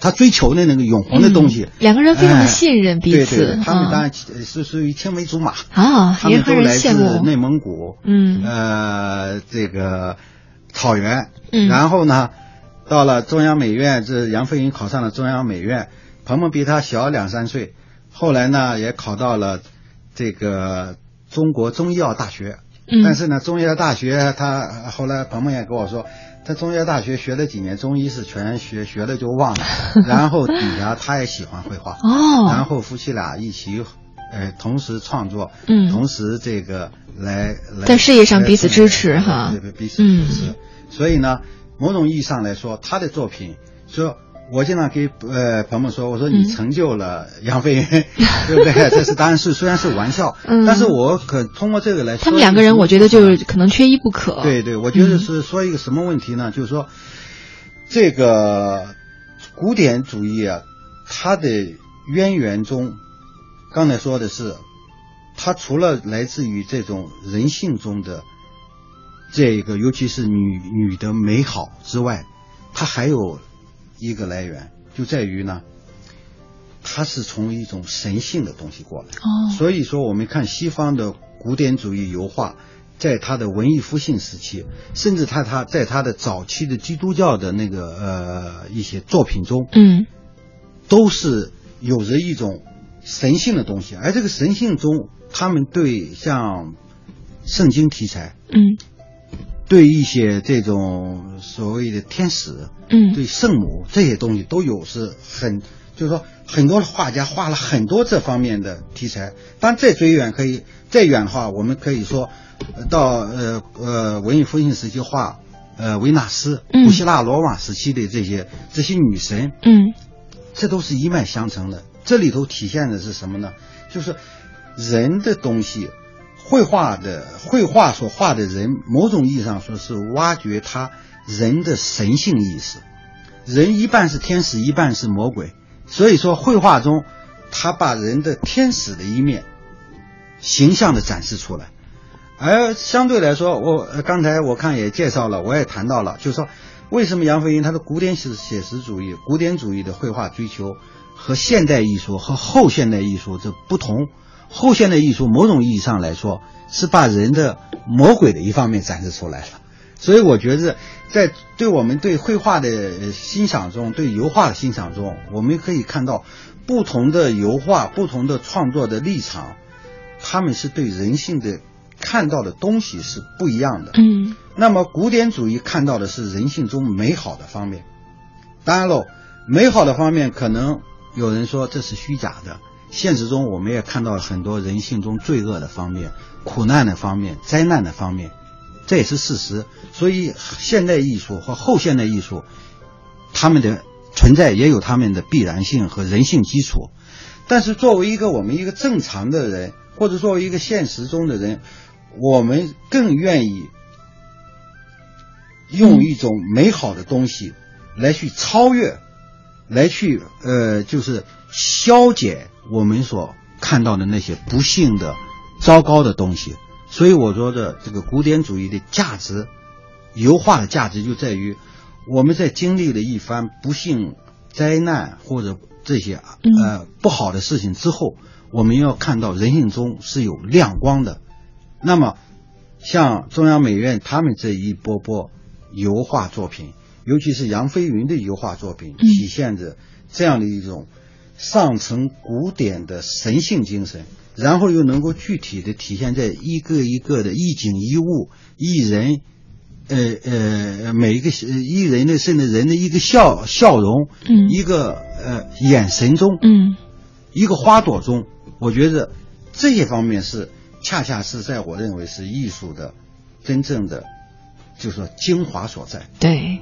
Speaker 5: 他追求的那个永恒的东西。
Speaker 1: 嗯两个人非常的
Speaker 5: 哎
Speaker 1: 信任彼此
Speaker 5: 对对对，他们
Speaker 1: 啊
Speaker 5: 当然是属于青梅竹马
Speaker 1: 啊
Speaker 5: 他们都来自内蒙古，
Speaker 1: 嗯
Speaker 5: 呃，这个草原，
Speaker 1: 嗯
Speaker 5: 然后呢，到了中央美院，这杨飞云考上了中央美院，鹏鹏比他小两三岁，后来呢也考到了这个中国中医药大学。
Speaker 1: 嗯
Speaker 5: 但是呢，中医药大学他后来鹏鹏也跟我说，他中医药大学学了几年中医是全学学了就忘了，然后底下他也喜欢绘画，
Speaker 1: 哦
Speaker 5: 然后夫妻俩一起，呃，同时创作，
Speaker 1: 嗯
Speaker 5: 同时这个来来
Speaker 1: 在事业上彼此支持哈
Speaker 5: 对对，彼此支持。
Speaker 1: 嗯
Speaker 5: 所以呢，某种意义上来说，他的作品说。我经常给呃朋友们说，我说你
Speaker 1: 嗯
Speaker 5: 成就了杨飞云，对不对？这是当然是虽然是玩笑，
Speaker 1: 嗯
Speaker 5: 但是我可通过这个来说，
Speaker 1: 他们两个人，我觉得就是可能缺一不可。
Speaker 5: 对对，我觉得是说一个什么问题呢？就是说，这个古典主义啊，它的渊源中，刚才说的是，它除了来自于这种人性中的这个尤其是女女的美好之外，它还有一个来源，就在于呢，它是从一种神性的东西过来。
Speaker 1: 哦。
Speaker 5: 所以说，我们看西方的古典主义油画，在它的文艺复兴时期，甚至他他在他的早期的基督教的那个呃一些作品中，
Speaker 1: 嗯。
Speaker 5: 都是有着一种神性的东西，而这个神性中，他们对像圣经题材，
Speaker 1: 嗯
Speaker 5: 对一些这种所谓的天使，
Speaker 1: 嗯
Speaker 5: 对圣母这些东西都有是很，就是说很多画家画了很多这方面的题材。但再追远可以再远的话，我们可以说呃到呃呃文艺复兴时期画呃维纳斯、
Speaker 1: 嗯
Speaker 5: 古希腊罗马时期的这些这些女神，
Speaker 1: 嗯
Speaker 5: 这都是一脉相承的。这里头体现的是什么呢？就是人的东西，绘画的绘画所画的人，某种意义上说是挖掘他人的神性意识。人一半是天使，一半是魔鬼，所以说绘画中，他把人的天使的一面形象的展示出来。而相对来说，我刚才我看也介绍了，我也谈到了，就是说为什么杨飞云他的古典写写实主义、古典主义的绘画追求和现代艺术和后现代艺术这不同。后现代艺术某种意义上来说是把人的魔鬼的一方面展示出来了，所以我觉得在对我们对绘画的呃欣赏中，对油画的欣赏中，我们可以看到不同的油画、不同的创作的立场，他们是对人性的看到的东西是不一样的。
Speaker 1: 嗯。
Speaker 5: 那么古典主义看到的是人性中美好的方面，当然喽，美好的方面可能有人说这是虚假的，现实中我们也看到了很多人性中罪恶的方面、苦难的方面、灾难的方面，这也是事实。所以现代艺术和后现代艺术，他们的存在也有他们的必然性和人性基础。但是作为一个我们一个正常的人，或者作为一个现实中的人，我们更愿意用一种美好的东西来去超越，来去呃，就是消解我们所看到的那些不幸的、糟糕的东西。所以我说的这个古典主义的价值，油画的价值就在于我们在经历了一番不幸、灾难或者这些呃不好的事情之后，我们要看到人性中是有亮光的。那么，像中央美院他们这一波波油画作品，尤其是杨飞云的油画作品，体现着这样的一种上层古典的神性精神，然后又能够具体的体现在一个一个的一景一物、一人，呃呃，每一个一人的甚至人的一个笑笑容，
Speaker 1: 嗯。
Speaker 5: 一个呃眼神中，
Speaker 1: 嗯。
Speaker 5: 一个花朵中，我觉得这些方面是恰恰是在我认为是艺术的真正的，就是说精华所在。
Speaker 1: 对，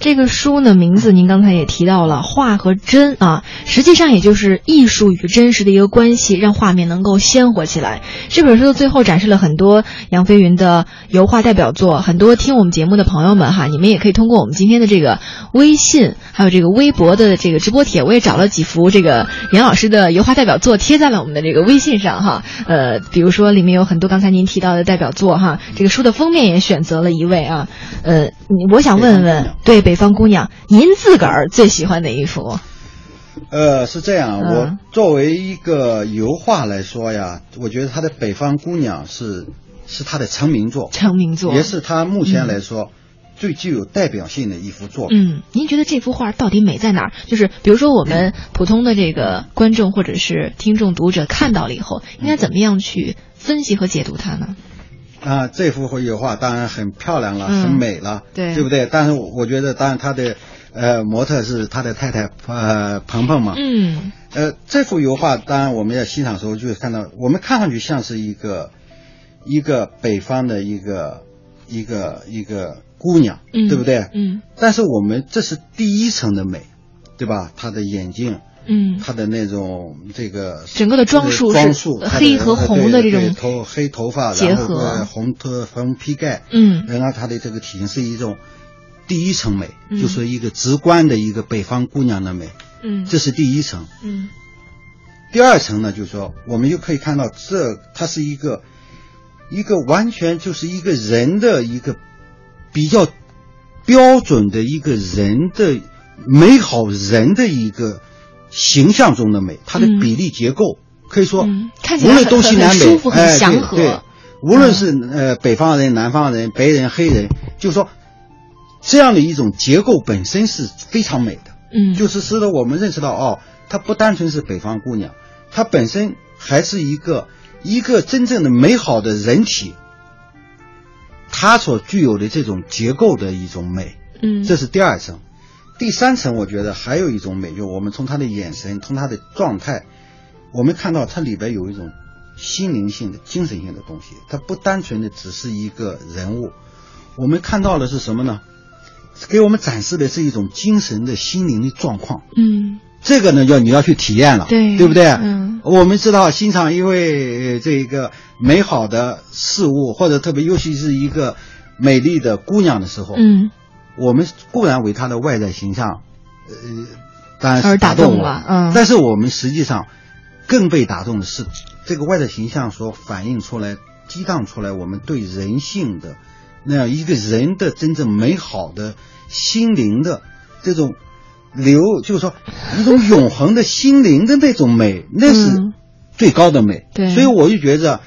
Speaker 1: 这个书呢，名字您刚才也提到了，画和真啊，实际上也就是艺术与真实的一个关系，让画面能够鲜活起来。这本书的最后展示了很多杨飞云的油画代表作，很多听我们节目的朋友们哈，你们也可以通过我们今天的这个微信，还有这个微博的这个直播帖，我也找了几幅这个杨老师的油画代表作贴在了我们的这个微信上哈。呃，比如说里面有很多刚才您提到的代表作哈，这个书的封面也选择了一位啊，呃，我想问问，对北方姑娘，您自个儿最喜欢哪一幅？
Speaker 5: 呃，是这样，
Speaker 1: 嗯
Speaker 5: 我作为一个油画来说呀，我觉得他的《北方姑娘是》是他的成名作，
Speaker 1: 成名作
Speaker 5: 也是他目前来说、最具有代表性的一幅作品。
Speaker 1: 嗯，您觉得这幅画到底美在哪儿？就是比如说我们普通的这个观众或者是听众读者看到了以后，应该怎么样去分析和解读它呢？
Speaker 5: 啊，这幅油画当然很漂亮了，
Speaker 1: 嗯
Speaker 5: 很美了，
Speaker 1: 对
Speaker 5: 对不对？但是我觉得，当然他的呃模特是他的太太呃鹏鹏嘛，
Speaker 1: 嗯
Speaker 5: 呃，这幅油画当然我们要欣赏的时候，就会看到，我们看上去像是一个一个北方的一个一个一个姑娘，
Speaker 1: 嗯
Speaker 5: 对不对？
Speaker 1: 嗯
Speaker 5: 但是我们这是第一层的美，对吧？她的眼睛，
Speaker 1: 嗯，
Speaker 5: 他的那种这个
Speaker 1: 整个的装束是
Speaker 5: 装束，
Speaker 1: 黑和红的这种
Speaker 5: 头黑头发，
Speaker 1: 结
Speaker 5: 然后
Speaker 1: 合
Speaker 5: 呃红头红披盖，
Speaker 1: 嗯。
Speaker 5: 然后她的这个体型是一种第一层美，
Speaker 1: 嗯。
Speaker 5: 就是一个直观的一个北方姑娘的美，
Speaker 1: 嗯。
Speaker 5: 这是第一层。
Speaker 1: 嗯。
Speaker 5: 第二层呢，就是说，我们就可以看到这，它是一个一个完全就是一个人的一个比较标准的一个人的美好人的一个形象中的美，它的比例结构、可以说，
Speaker 1: 嗯
Speaker 5: 无论东西南北，哎，对对，无论是呃北方人、南方人、白人、黑人，就是说这样的一种结构本身是非常美的。
Speaker 1: 嗯，
Speaker 5: 就是使得我们认识到，哦，它不单纯是北方姑娘，它本身还是一个一个真正的美好的人体，它所具有的这种结构的一种美，
Speaker 1: 嗯，
Speaker 5: 这是第二层。第三层，我觉得还有一种美，就我们从他的眼神，从他的状态，我们看到它里边有一种心灵性的、精神性的东西，它不单纯的只是一个人物，我们看到的是什么呢？给我们展示的是一种精神的心灵的状况。
Speaker 1: 嗯，
Speaker 5: 这个呢，要你要去体验了，
Speaker 1: 对
Speaker 5: 对不对？
Speaker 1: 嗯，
Speaker 5: 我们知道欣赏一位呃这个美好的事物，或者特别尤其是一个美丽的姑娘的时候，
Speaker 1: 嗯，
Speaker 5: 我们固然为他的外在形象，呃，当然是
Speaker 1: 而打
Speaker 5: 动我
Speaker 1: 嗯
Speaker 5: 但是我们实际上更被打动的是这个外在形象所反映出来、激荡出来我们对人性的那样一个人的真正美好的心灵的这种流，就是说一种永恒的心灵的那种美，那是
Speaker 1: 嗯
Speaker 5: 最高的美。
Speaker 1: 对
Speaker 5: 所以我就觉着。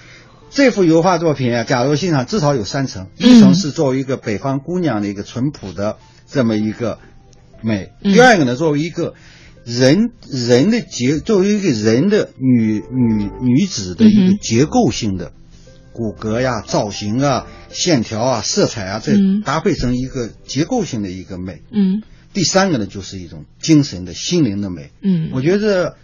Speaker 5: 这幅油画作品啊，假如欣赏，至少有三层。
Speaker 1: 嗯
Speaker 5: 一层是作为一个北方姑娘的一个淳朴的这么一个美，
Speaker 1: 嗯
Speaker 5: 第二个呢，作为一个人人的结，作为一个人的女女女子的一个结构性的骨骼呀、造型啊、线条啊、色彩啊，这
Speaker 1: 嗯
Speaker 5: 搭配成一个结构性的一个美。
Speaker 1: 嗯
Speaker 5: 第三个呢，就是一种精神的心灵的美。
Speaker 1: 嗯，
Speaker 5: 我觉得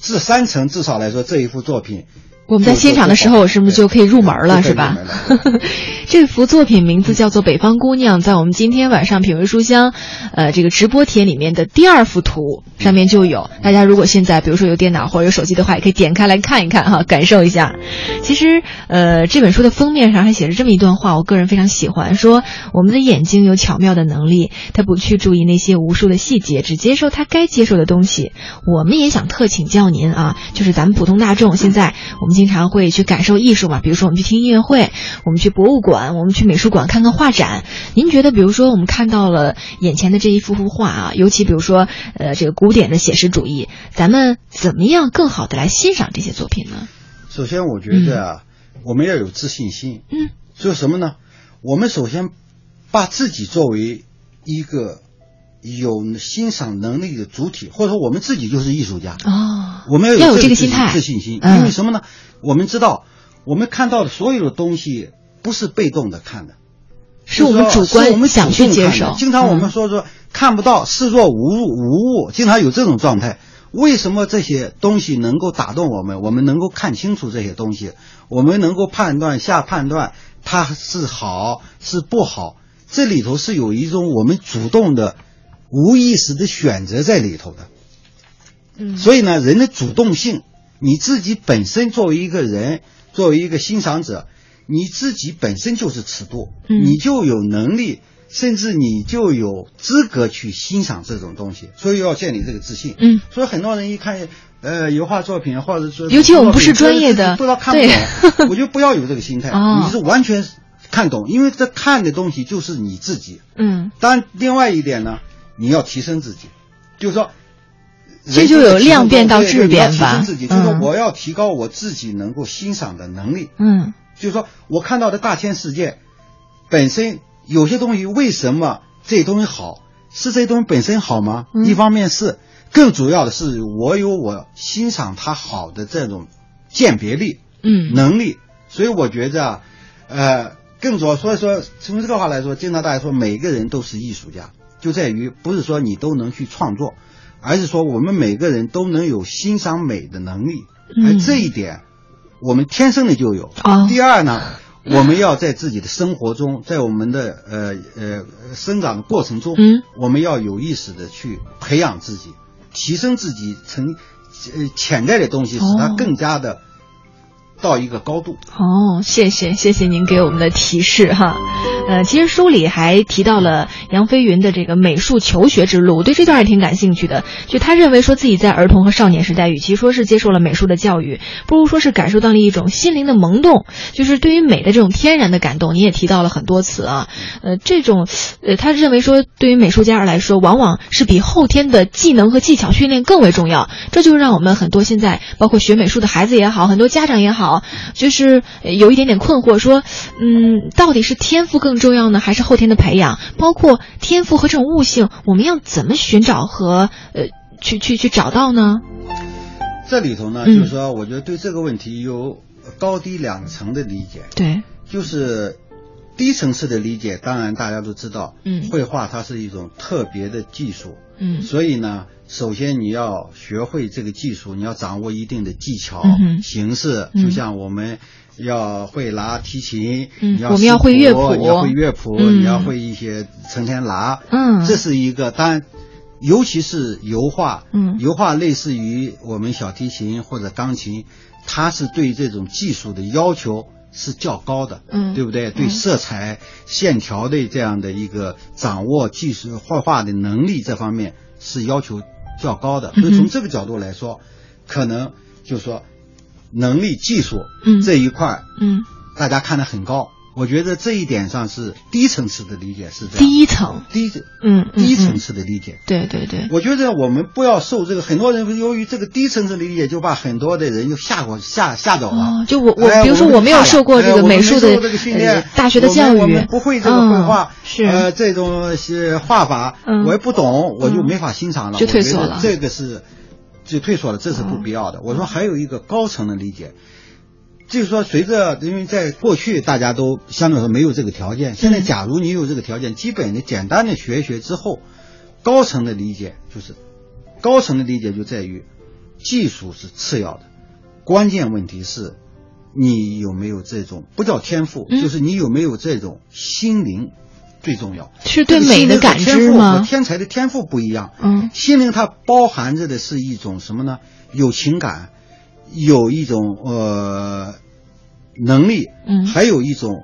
Speaker 5: 这三层至少来说，这一幅作品。
Speaker 1: 我们在欣赏的时候，我是不是就可以入门了，是吧？这幅作品名字叫做《北方姑娘》，在我们今天晚上品味书香，呃，这个直播帖里面的第二幅图上面就有。大家如果现在比如说有电脑或者有手机的话，也可以点开来看一看哈，感受一下。其实，呃，这本书的封面上还写着这么一段话，我个人非常喜欢，说我们的眼睛有巧妙的能力，它不去注意那些无数的细节，只接受它该接受的东西。我们也想特请教您啊，就是咱们普通大众现在我们经常会去感受艺术嘛，比如说我们去听音乐会，我们去博物馆，我们去美术馆看看画展。您觉得，比如说我们看到了眼前的这一幅幅画啊，尤其比如说呃这个古典的写实主义，咱们怎么样更好的来欣赏这些作品呢？
Speaker 5: 首先，我觉得啊，我们要有自信心。
Speaker 1: 嗯，
Speaker 5: 就是什么呢？我们首先把自己作为一个有欣赏能力的主体，或者说我们自己就是艺术家。
Speaker 1: 哦，
Speaker 5: 我们
Speaker 1: 要有这个心态
Speaker 5: 自信心。
Speaker 1: 嗯
Speaker 5: 因为什么呢？我们知道，我们看到的所有的东西不是被动的看的，
Speaker 1: 是我们主观
Speaker 5: 我们
Speaker 1: 想去接受
Speaker 5: 经常我
Speaker 1: 嗯
Speaker 5: 们说说看不到，视若无物无物，经常有这种状态。为什么这些东西能够打动我们？我们能够看清楚这些东西，我们能够判断下判断它是好是不好。这里头是有一种我们主动的、无意识的选择在里头的。
Speaker 1: 嗯。
Speaker 5: 所以呢，人的主动性，你自己本身作为一个人，作为一个欣赏者，你自己本身就是尺度，
Speaker 1: 嗯。
Speaker 5: 你就有能力，甚至你就有资格去欣赏这种东西，所以要建立这个自信。
Speaker 1: 嗯，
Speaker 5: 所以很多人一看呃油画作品，或者说
Speaker 1: 尤其我们不是专业的。
Speaker 5: 不知道看不懂，我就不要有这个心态，
Speaker 1: 哦。
Speaker 5: 你是完全看懂，因为这看的东西就是你自己。
Speaker 1: 嗯，
Speaker 5: 当然，另外一点呢，你要提升自己，就是说。
Speaker 1: 这就有量变到质变吧
Speaker 5: 提升自己，就是说
Speaker 1: 嗯。
Speaker 5: 我要提高我自己能够欣赏的能力。
Speaker 1: 嗯。
Speaker 5: 就是说我看到的大千世界，本身有些东西为什么这些东西好，是这些东西本身好吗？
Speaker 1: 嗯。
Speaker 5: 一方面是，更主要的是我有我欣赏它好的这种鉴别力、
Speaker 1: 嗯。
Speaker 5: 能力，所以我觉着啊，呃，更主要，所以说从这个话来说，经常大家说每个人都是艺术家，就在于不是说你都能去创作，而是说我们每个人都能有欣赏美的能力，
Speaker 1: 嗯。
Speaker 5: 而这一点我们天生的就有。
Speaker 1: 哦。
Speaker 5: 第二呢，我们要在自己的生活中，在我们的呃呃生长的过程中，
Speaker 1: 嗯，
Speaker 5: 我们要有意识的去培养自己，提升自己成呃潜在的东西，使它
Speaker 1: 哦
Speaker 5: 更加的到一个高度。
Speaker 1: 哦，谢谢谢谢您给我们的提示哈。呃，其实书里还提到了杨飞云的这个美术求学之路，对这段也挺感兴趣的。就他认为说自己在儿童和少年时代，与其说是接受了美术的教育，不如说是感受到了一种心灵的萌动，就是对于美的这种天然的感动。你也提到了很多次啊，呃，这种，呃，他认为说对于美术家来说，往往是比后天的技能和技巧训练更为重要。这就让我们很多现在包括学美术的孩子也好，很多家长也好，就是有一点点困惑，说，嗯，到底是天赋更重要呢，还是后天的培养？包括天赋和这种悟性，我们要怎么寻找和呃去去去找到呢？
Speaker 5: 这里头呢，
Speaker 1: 嗯
Speaker 5: 就是说，我觉得对这个问题有高低两层的理解。
Speaker 1: 对，
Speaker 5: 就是低层次的理解，当然大家都知道，
Speaker 1: 嗯
Speaker 5: 绘画它是一种特别的技术，
Speaker 1: 嗯。
Speaker 5: 所以呢，首先你要学会这个技术，你要掌握一定的技巧、
Speaker 1: 嗯
Speaker 5: 形式，
Speaker 1: 嗯。
Speaker 5: 就像我们要会拉提琴，你要
Speaker 1: 嗯我们要会乐谱。
Speaker 5: 你要会乐谱，
Speaker 1: 嗯。
Speaker 5: 你要会一些成天拿，
Speaker 1: 嗯。
Speaker 5: 这是一个当然。尤其是油画，
Speaker 1: 嗯。
Speaker 5: 油画类似于我们小提琴或者钢琴，它是对这种技术的要求是较高的，
Speaker 1: 嗯
Speaker 5: 对不对？对色彩、线条的这样的一个掌握技术画画的能力这方面是要求较高的，所以从这个角度来说，可能就是说能力、技术
Speaker 1: 嗯
Speaker 5: 这一块，
Speaker 1: 嗯，
Speaker 5: 大家看得很高。我觉得这一点上是低层次的理解是这样，
Speaker 1: 第一层，
Speaker 5: 低
Speaker 1: 嗯，嗯
Speaker 5: 低层
Speaker 1: 嗯
Speaker 5: 次的理解。
Speaker 1: 对对对，
Speaker 5: 我觉得我们不要受这个，很多人由于这个低层次理解，就把很多的人就吓过吓吓走了。
Speaker 1: 哦，就我我
Speaker 5: 哎
Speaker 1: 比如说
Speaker 5: 我
Speaker 1: 没有受过这个美术的大学的教育
Speaker 5: 我们不会这个绘画
Speaker 1: 嗯，是
Speaker 5: 呃这种是画法
Speaker 1: 嗯，
Speaker 5: 我也不懂，我就
Speaker 1: 嗯
Speaker 5: 没法欣赏了，
Speaker 1: 就退缩了
Speaker 5: 这个是就退缩了，这是不必要的。我说还有一个高层的理解。就是说，随着因为在过去大家都相对来说没有这个条件，现在
Speaker 1: 嗯
Speaker 5: 假如你有这个条件，基本的简单的学一学之后，高层的理解就是高层的理解就在于技术是次要的，关键问题是你有没有这种不叫天赋，
Speaker 1: 嗯
Speaker 5: 就是你有没有这种心灵最重要。
Speaker 1: 是对美的感知吗
Speaker 5: 和天才的天赋不一样。
Speaker 1: 嗯
Speaker 5: 心灵它包含着的是一种什么呢？有情感，有一种呃能力，
Speaker 1: 嗯
Speaker 5: 还有一种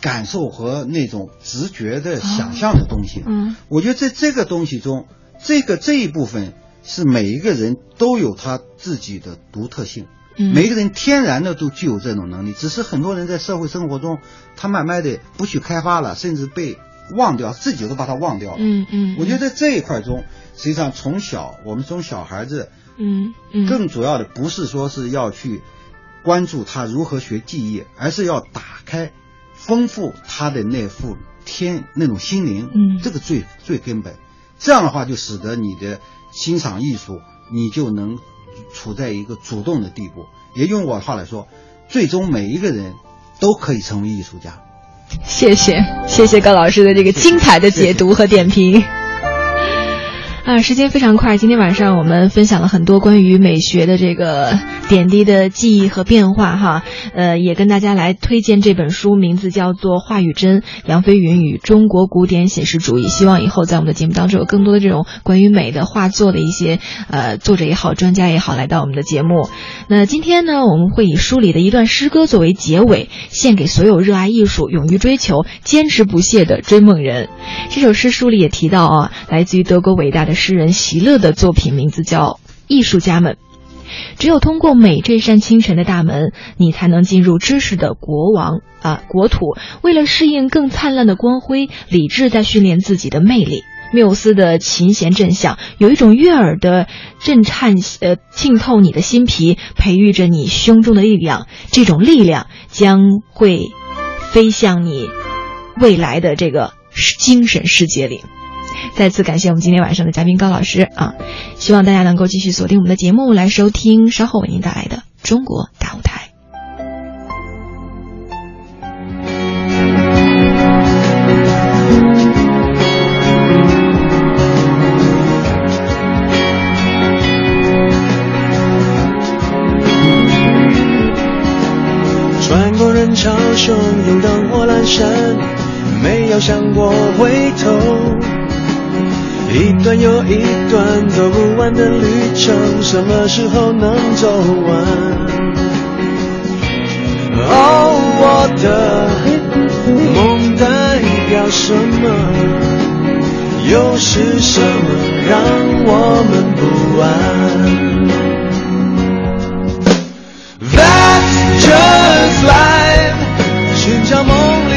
Speaker 5: 感受和那种直觉的想象的东西。
Speaker 1: 嗯
Speaker 5: 我觉得在这个东西中，这个这一部分是每一个人都有他自己的独特性。
Speaker 1: 嗯
Speaker 5: 每个人天然的都具有这种能力，只是很多人在社会生活中，他慢慢的不去开发了，甚至被忘掉，自己都把它忘掉了。
Speaker 1: 嗯嗯，
Speaker 5: 我觉得在这一块中，实际上从小我们从小孩子，
Speaker 1: 嗯嗯
Speaker 5: 更主要的不是说是要去关注他如何学技艺，而是要打开、丰富他的那副天那种心灵，
Speaker 1: 嗯
Speaker 5: 这个最最根本。这样的话，就使得你的欣赏艺术，你就能处在一个主动的地步。也用我的话来说，最终每一个人都可以成为艺术家。
Speaker 1: 谢谢谢谢高老师的这个精彩的解读和点评。啊，时间非常快，今天晚上我们分享了很多关于美学的这个点滴的记忆和变化哈，呃，也跟大家来推荐这本书，名字叫做《话语真：杨飞云与中国古典写实主义》。希望以后在我们的节目当中有更多的这种关于美的画作的一些呃作者也好，专家也好来到我们的节目。那今天呢，我们会以书里的一段诗歌作为结尾，献给所有热爱艺术、勇于追求、坚持不懈的追梦人。这首诗书里也提到啊，来自于德国伟大的诗人席勒的作品，名字叫《艺术家们》。只有通过美这扇清晨的大门，你才能进入知识的国王啊国土。为了适应更灿烂的光辉，理智在训练自己的魅力。缪斯的琴弦震响，有一种悦耳的震颤，呃，浸透你的心脾，培育着你胸中的力量。这种力量将会飞向你未来的这个精神世界里。再次感谢我们今天晚上的嘉宾高老师啊！希望大家能够继续锁定我们的节目来收听稍后为您带来的《中国大舞台》。
Speaker 6: 穿过人潮汹涌，灯火阑珊，没有想过回头。一段又一段走不完的旅程，什么时候能走完？哦，我的梦代表什么？又是什么让我们不安？That's just life，寻找梦。